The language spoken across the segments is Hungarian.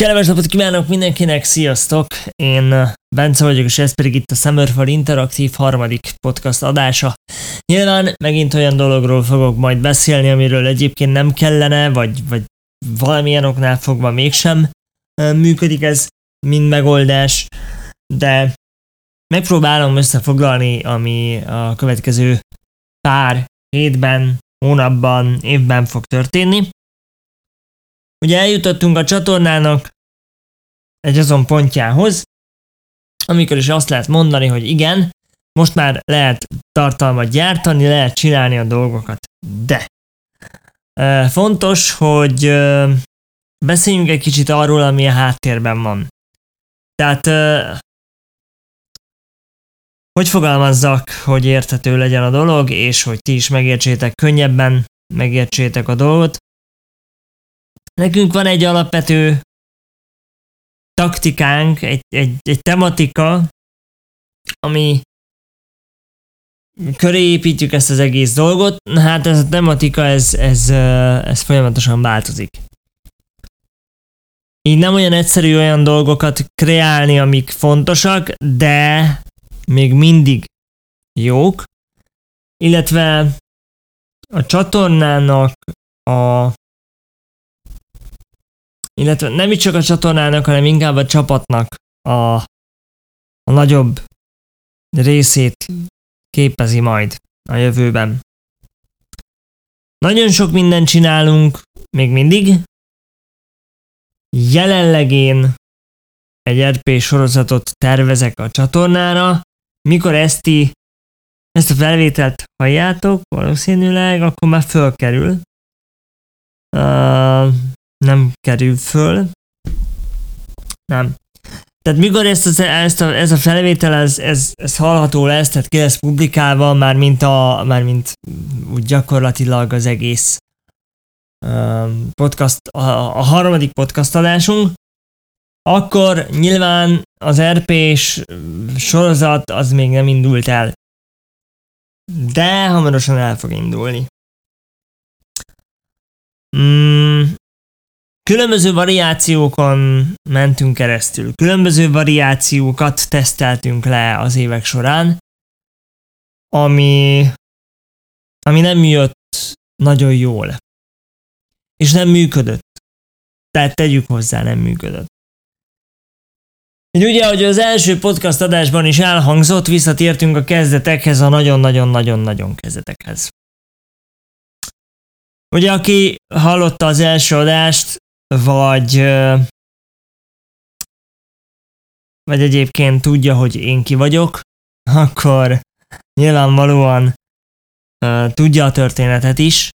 Kellemes napot kívánok mindenkinek, sziasztok! Én Bence vagyok, és ez pedig itt a Summerfall Interaktív harmadik podcast adása. Nyilván megint olyan dologról fogok majd beszélni, amiről egyébként nem kellene, vagy, vagy valamilyen oknál fogva mégsem működik ez, mint megoldás, de megpróbálom összefoglalni, ami a következő pár hétben, hónapban, évben fog történni. Ugye eljutottunk a csatornának egy azon pontjához, amikor is azt lehet mondani, hogy igen, most már lehet tartalmat gyártani, lehet csinálni a dolgokat. De fontos, hogy beszéljünk egy kicsit arról, ami a háttérben van. Tehát hogy fogalmazzak, hogy érthető legyen a dolog, és hogy ti is megértsétek könnyebben, megértsétek a dolgot. Nekünk van egy alapvető taktikánk, egy, egy, egy tematika, ami köré építjük ezt az egész dolgot, hát ez a tematika, ez, ez, ez folyamatosan változik. Így nem olyan egyszerű olyan dolgokat kreálni, amik fontosak, de még mindig jók, illetve a csatornának a illetve nem is csak a csatornának, hanem inkább a csapatnak a, a nagyobb részét képezi majd a jövőben. Nagyon sok mindent csinálunk, még mindig. Jelenleg én egy RP sorozatot tervezek a csatornára. Mikor ezt, ezt a felvételt halljátok, valószínűleg, akkor már fölkerül. Uh, nem kerül föl. Nem. Tehát mikor ezt, az, ezt a, ez a felvétel, ez, ez, ez hallható lesz, tehát ki lesz publikálva, már mint, a, már mint úgy gyakorlatilag az egész uh, podcast, a, a harmadik podcast adásunk, akkor nyilván az RP-s sorozat az még nem indult el. De hamarosan el fog indulni. Mm, Különböző variációkon mentünk keresztül, különböző variációkat teszteltünk le az évek során, ami, ami nem jött nagyon jól. És nem működött. Tehát tegyük hozzá, nem működött. Így ugye, hogy az első podcast adásban is elhangzott, visszatértünk a kezdetekhez, a nagyon-nagyon-nagyon-nagyon kezdetekhez. Ugye, aki hallotta az első adást, vagy vagy egyébként tudja, hogy én ki vagyok, akkor nyilvánvalóan uh, tudja a történetet is,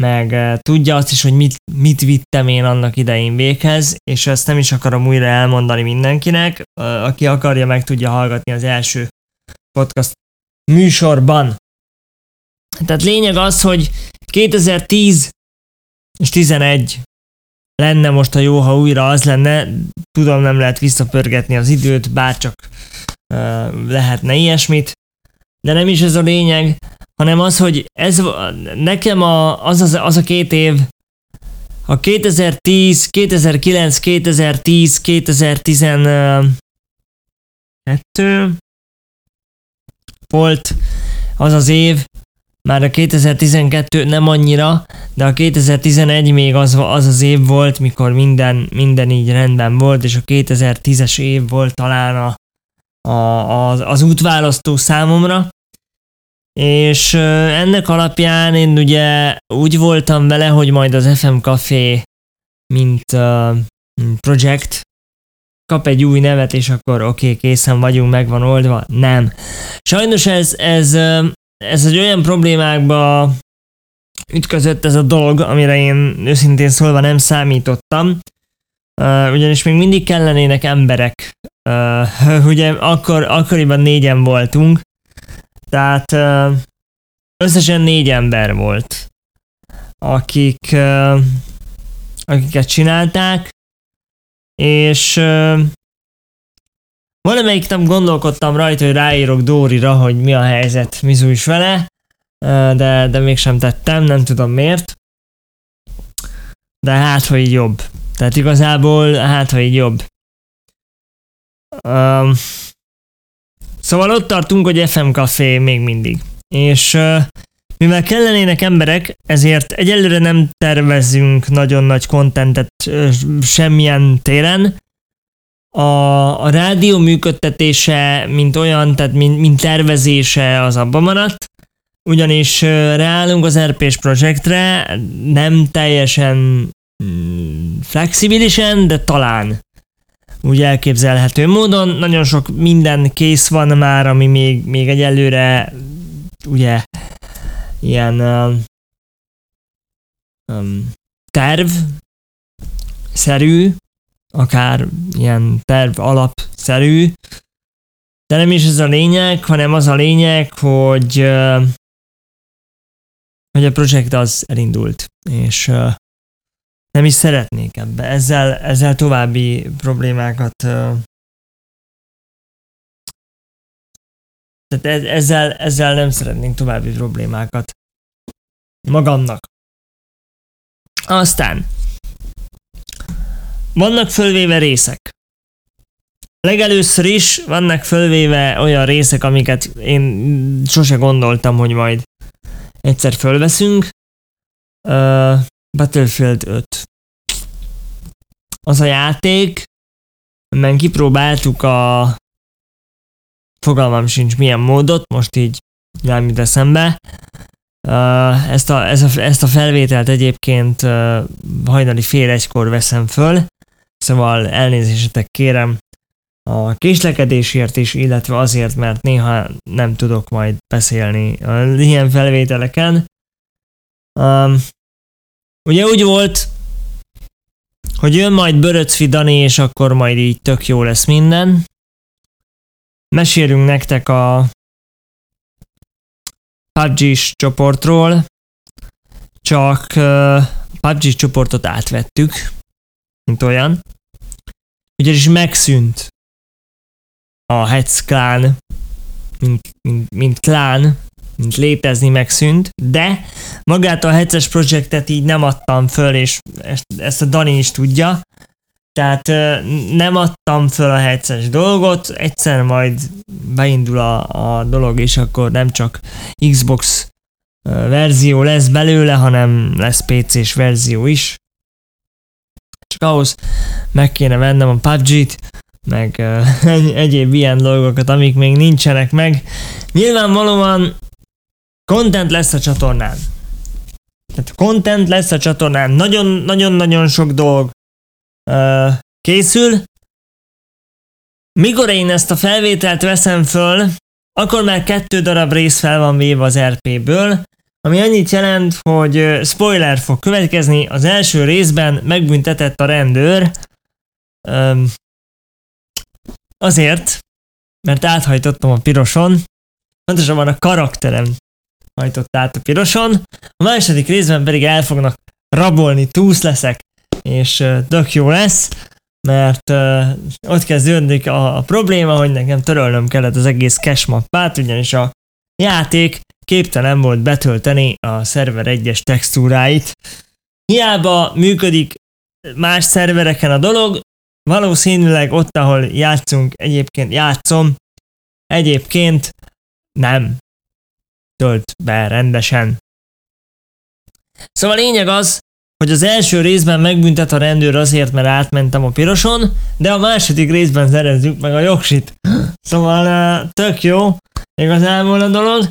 meg uh, tudja azt is, hogy mit, mit vittem én annak idején véghez, és ezt nem is akarom újra elmondani mindenkinek, uh, aki akarja, meg tudja hallgatni az első podcast műsorban. Tehát lényeg az, hogy 2010 és 11 lenne most a jó, ha újra az lenne, tudom nem lehet visszapörgetni az időt, bárcsak uh, lehetne ilyesmit, de nem is ez a lényeg, hanem az, hogy ez nekem a, az, az, az a két év, a 2010, 2009, 2010, 2012 volt az az év, már a 2012 nem annyira, de a 2011 még az az, az év volt, mikor minden, minden így rendben volt, és a 2010-es év volt talán a, a, az, az útválasztó számomra. És ennek alapján én ugye úgy voltam vele, hogy majd az FM Café, mint uh, projekt, kap egy új nevet, és akkor oké, okay, készen vagyunk, meg van oldva. Nem. Sajnos ez, ez ez egy olyan problémákba ütközött ez a dolog, amire én őszintén szólva nem számítottam, uh, ugyanis még mindig kellenének emberek. Uh, ugye akkor, akkoriban négyen voltunk, tehát uh, összesen négy ember volt, akik, uh, akiket csinálták, és uh, Valamelyik nap gondolkodtam rajta, hogy ráírok Dórira, hogy mi a helyzet Mizu vele, de, de mégsem tettem, nem tudom miért. De hát, hogy jobb. Tehát igazából, hát ha így jobb. Um, szóval ott tartunk, hogy FM Café még mindig. És uh, mivel kellenének emberek, ezért egyelőre nem tervezünk nagyon nagy kontentet uh, semmilyen téren. A, a rádió működtetése, mint olyan, tehát mint, mint tervezése az abban maradt, ugyanis ráállunk az RP-s projektre, nem teljesen mm, flexibilisen, de talán. Úgy elképzelhető módon. Nagyon sok minden kész van már, ami még, még egyelőre ugye ilyen um, terv szerű, akár ilyen terv alapszerű, de nem is ez a lényeg, hanem az a lényeg, hogy hogy a projekt az elindult, és nem is szeretnék ebbe. Ezzel, ezzel további problémákat tehát e, ezzel, ezzel nem szeretnénk további problémákat magamnak. Aztán vannak fölvéve részek. Legelőször is vannak fölvéve olyan részek, amiket én sose gondoltam, hogy majd egyszer fölveszünk. Uh, Battlefield 5. Az a játék, mert kipróbáltuk a fogalmam sincs milyen módot, most így nem jut eszembe. Uh, ezt, a, ezt, a, ezt a felvételt egyébként uh, hajnali fél egykor veszem föl, szóval elnézésetek kérem a késlekedésért is, illetve azért, mert néha nem tudok majd beszélni ilyen felvételeken. Um, Ugye úgy volt, hogy jön majd Böröcfi Dani, és akkor majd így tök jó lesz minden. Mesélünk nektek a pubg csoportról, csak uh, PUBG csoportot átvettük, mint olyan. Ugyanis megszűnt a Hetz klán, mint, mint, mint klán, mint létezni megszűnt, de magát a heces projektet így nem adtam föl, és ezt, a Dani is tudja, tehát nem adtam föl a heces dolgot, egyszer majd beindul a, a dolog, és akkor nem csak Xbox verzió lesz belőle, hanem lesz PC-s verzió is. Csak ahhoz meg kéne vennem a PUBG-t, meg egyéb ilyen dolgokat, amik még nincsenek meg. Nyilvánvalóan Content lesz a csatornán. Tehát content lesz a csatornán. Nagyon-nagyon-nagyon sok dolg uh, készül. Mikor én ezt a felvételt veszem föl, akkor már kettő darab rész fel van véve az RP-ből, ami annyit jelent, hogy spoiler fog következni, az első részben megbüntetett a rendőr, um, azért, mert áthajtottam a piroson, pontosabban a karakterem hajtott át a piroson. A második részben pedig el fognak rabolni, túsz leszek, és tök jó lesz, mert uh, ott kezdődik a, a probléma, hogy nekem törölnöm kellett az egész cache mappát, ugyanis a játék képtelen volt betölteni a szerver egyes textúráit. Hiába működik más szervereken a dolog, valószínűleg ott, ahol játszunk, egyébként játszom, egyébként nem tölt be rendesen. Szóval a lényeg az, hogy az első részben megbüntet a rendőr azért, mert átmentem a piroson, de a második részben szerezzük meg a jogsit. Szóval tök jó, igazából a dolog.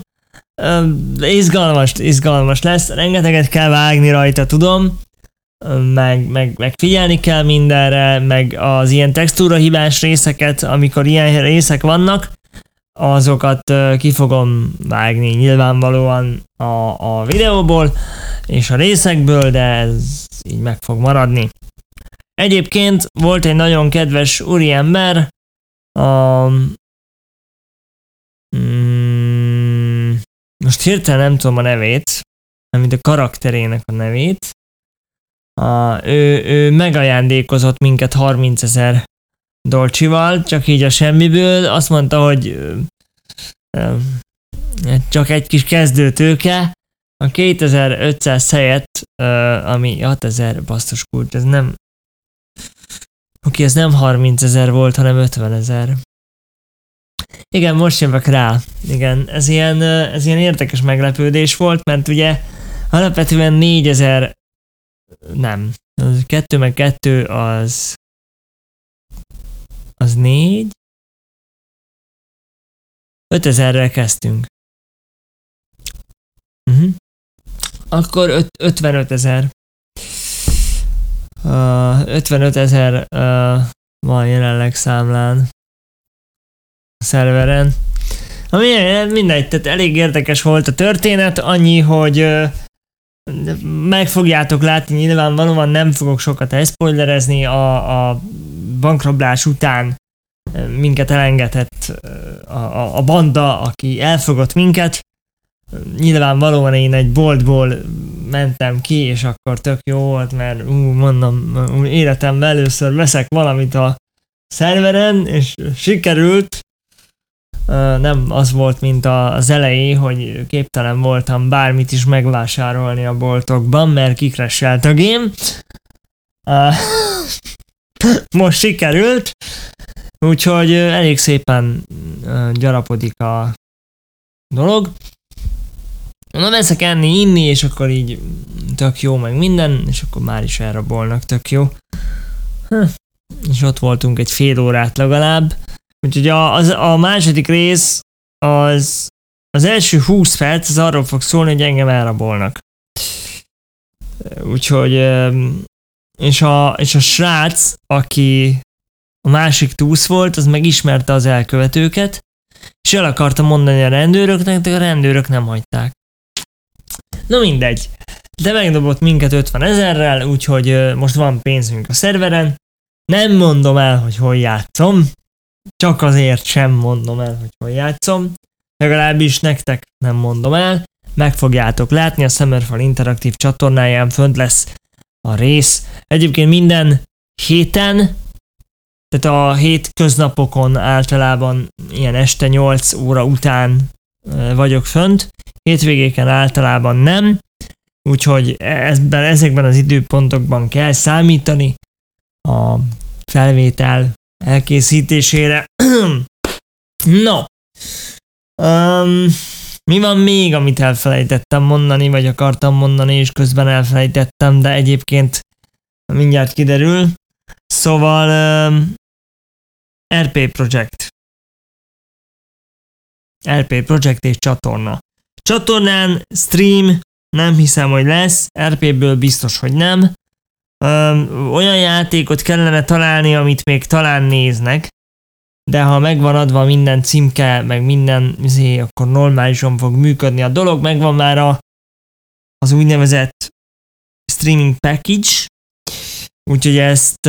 Izgalmas, izgalmas lesz, rengeteget kell vágni rajta, tudom, meg, meg, meg figyelni kell mindenre, meg az ilyen textúra hibás részeket, amikor ilyen részek vannak, azokat ki fogom vágni nyilvánvalóan a, a videóból és a részekből, de ez így meg fog maradni. Egyébként volt egy nagyon kedves úriember, a, mm, most hirtelen nem tudom a nevét, mint a karakterének a nevét, a, ő, ő megajándékozott minket 30 ezer Dolcsival, csak így a semmiből. Azt mondta, hogy csak egy kis kezdőtőke, a 2500 helyett, ami 6000 basztos kult, ez nem, Oké, ez nem 30 ezer volt, hanem 50 ezer. Igen, most jövök rá. Igen, ez ilyen, ez ilyen érdekes meglepődés volt, mert ugye alapvetően 4000 nem, az 2 meg 2 az az 4 5000-rel kezdtünk. Uh-huh. Akkor öt, 55 ezer. Uh, 55 ezer uh, van jelenleg számlán szerveren. Ami mindegy, tehát elég érdekes volt a történet, annyi, hogy meg fogjátok látni, nyilvánvalóan nem fogok sokat elszpoilerezni, a, a bankrablás után minket elengedett a, a, a banda, aki elfogott minket. Nyilvánvalóan én egy boltból mentem ki, és akkor tök jó volt, mert ú, mondom, életemben először veszek valamit a szerveren, és sikerült. Nem az volt, mint az elejé, hogy képtelen voltam bármit is megvásárolni a boltokban, mert kikreselt a game. Most sikerült, Úgyhogy elég szépen gyarapodik a dolog. Na veszek enni, inni, és akkor így tök jó, meg minden, és akkor már is elrabolnak, tök jó. Hm. És ott voltunk egy fél órát legalább. Úgyhogy a, az, a második rész az, az első 20 perc az arról fog szólni, hogy engem elrabolnak. Úgyhogy és a, és a srác, aki a másik túsz volt, az megismerte az elkövetőket, és el akarta mondani a rendőröknek, de a rendőrök nem hagyták. Na mindegy. De megdobott minket 50 ezerrel, úgyhogy most van pénzünk a szerveren. Nem mondom el, hogy hol játszom. Csak azért sem mondom el, hogy hol játszom. Legalábbis nektek nem mondom el. Meg fogjátok látni, a Summerfall interaktív csatornáján fönt lesz a rész. Egyébként minden héten tehát a hét köznapokon általában ilyen este 8 óra után vagyok fönt, hétvégéken általában nem, úgyhogy ezben, ezekben az időpontokban kell számítani a felvétel elkészítésére. no, um, mi van még, amit elfelejtettem mondani, vagy akartam mondani, és közben elfelejtettem, de egyébként mindjárt kiderül. Szóval um, RP Project. RP Project és csatorna. Csatornán stream nem hiszem, hogy lesz, RP-ből biztos, hogy nem. Um, olyan játékot kellene találni, amit még talán néznek, de ha megvan adva minden címke, meg minden, izé, akkor normálisan fog működni a dolog, megvan már a, az úgynevezett streaming package, Úgyhogy ezt,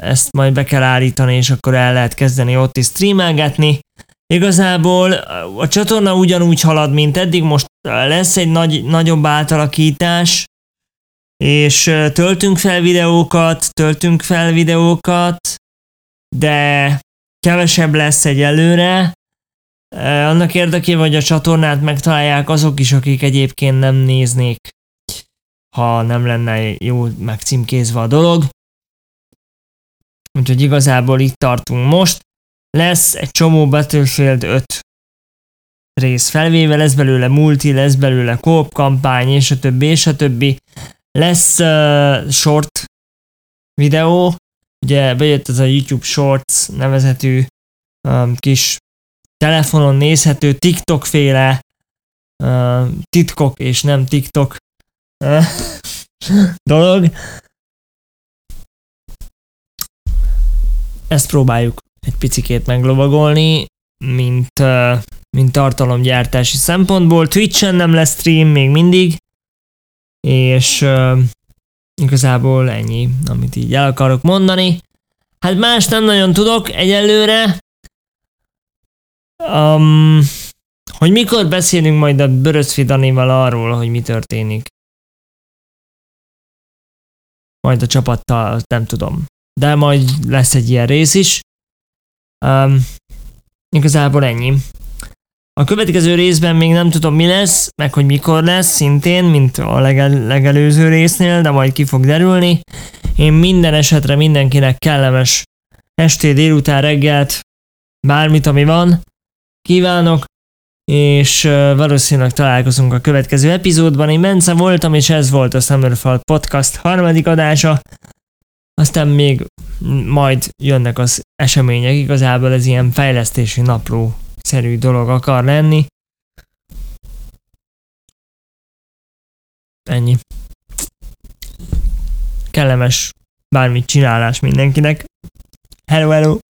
ezt majd be kell állítani, és akkor el lehet kezdeni ott is streamelgetni. Igazából a csatorna ugyanúgy halad, mint eddig, most lesz egy nagy, nagyobb átalakítás, és töltünk fel videókat, töltünk fel videókat, de kevesebb lesz egy előre. Annak érdekében, hogy a csatornát megtalálják azok is, akik egyébként nem néznék ha nem lenne jó megcímkézve a dolog. Úgyhogy igazából itt tartunk most. Lesz egy csomó Battlefield 5 rész felvéve, lesz belőle multi, lesz belőle coop kampány, és a többi, és a többi. Lesz uh, short videó, ugye bejött ez a YouTube Shorts nevezetű um, kis telefonon nézhető TikTok féle uh, titkok és nem TikTok dolog. Ezt próbáljuk egy picikét meglovagolni, mint, mint tartalomgyártási szempontból. Twitch-en nem lesz stream még mindig, és uh, igazából ennyi, amit így el akarok mondani. Hát más nem nagyon tudok egyelőre. Um, hogy mikor beszélünk majd a Böröszfidanival arról, hogy mi történik majd a csapattal, nem tudom. De majd lesz egy ilyen rész is. Um, igazából ennyi. A következő részben még nem tudom mi lesz, meg hogy mikor lesz szintén, mint a legel- legelőző résznél, de majd ki fog derülni. Én minden esetre mindenkinek kellemes estét, délután, reggelt, bármit, ami van, kívánok, és valószínűleg találkozunk a következő epizódban. Én Bence voltam, és ez volt a Summerfall Podcast harmadik adása. Aztán még majd jönnek az események, igazából ez ilyen fejlesztési napló szerű dolog akar lenni. Ennyi. Kellemes bármit csinálás mindenkinek. Hello, hello!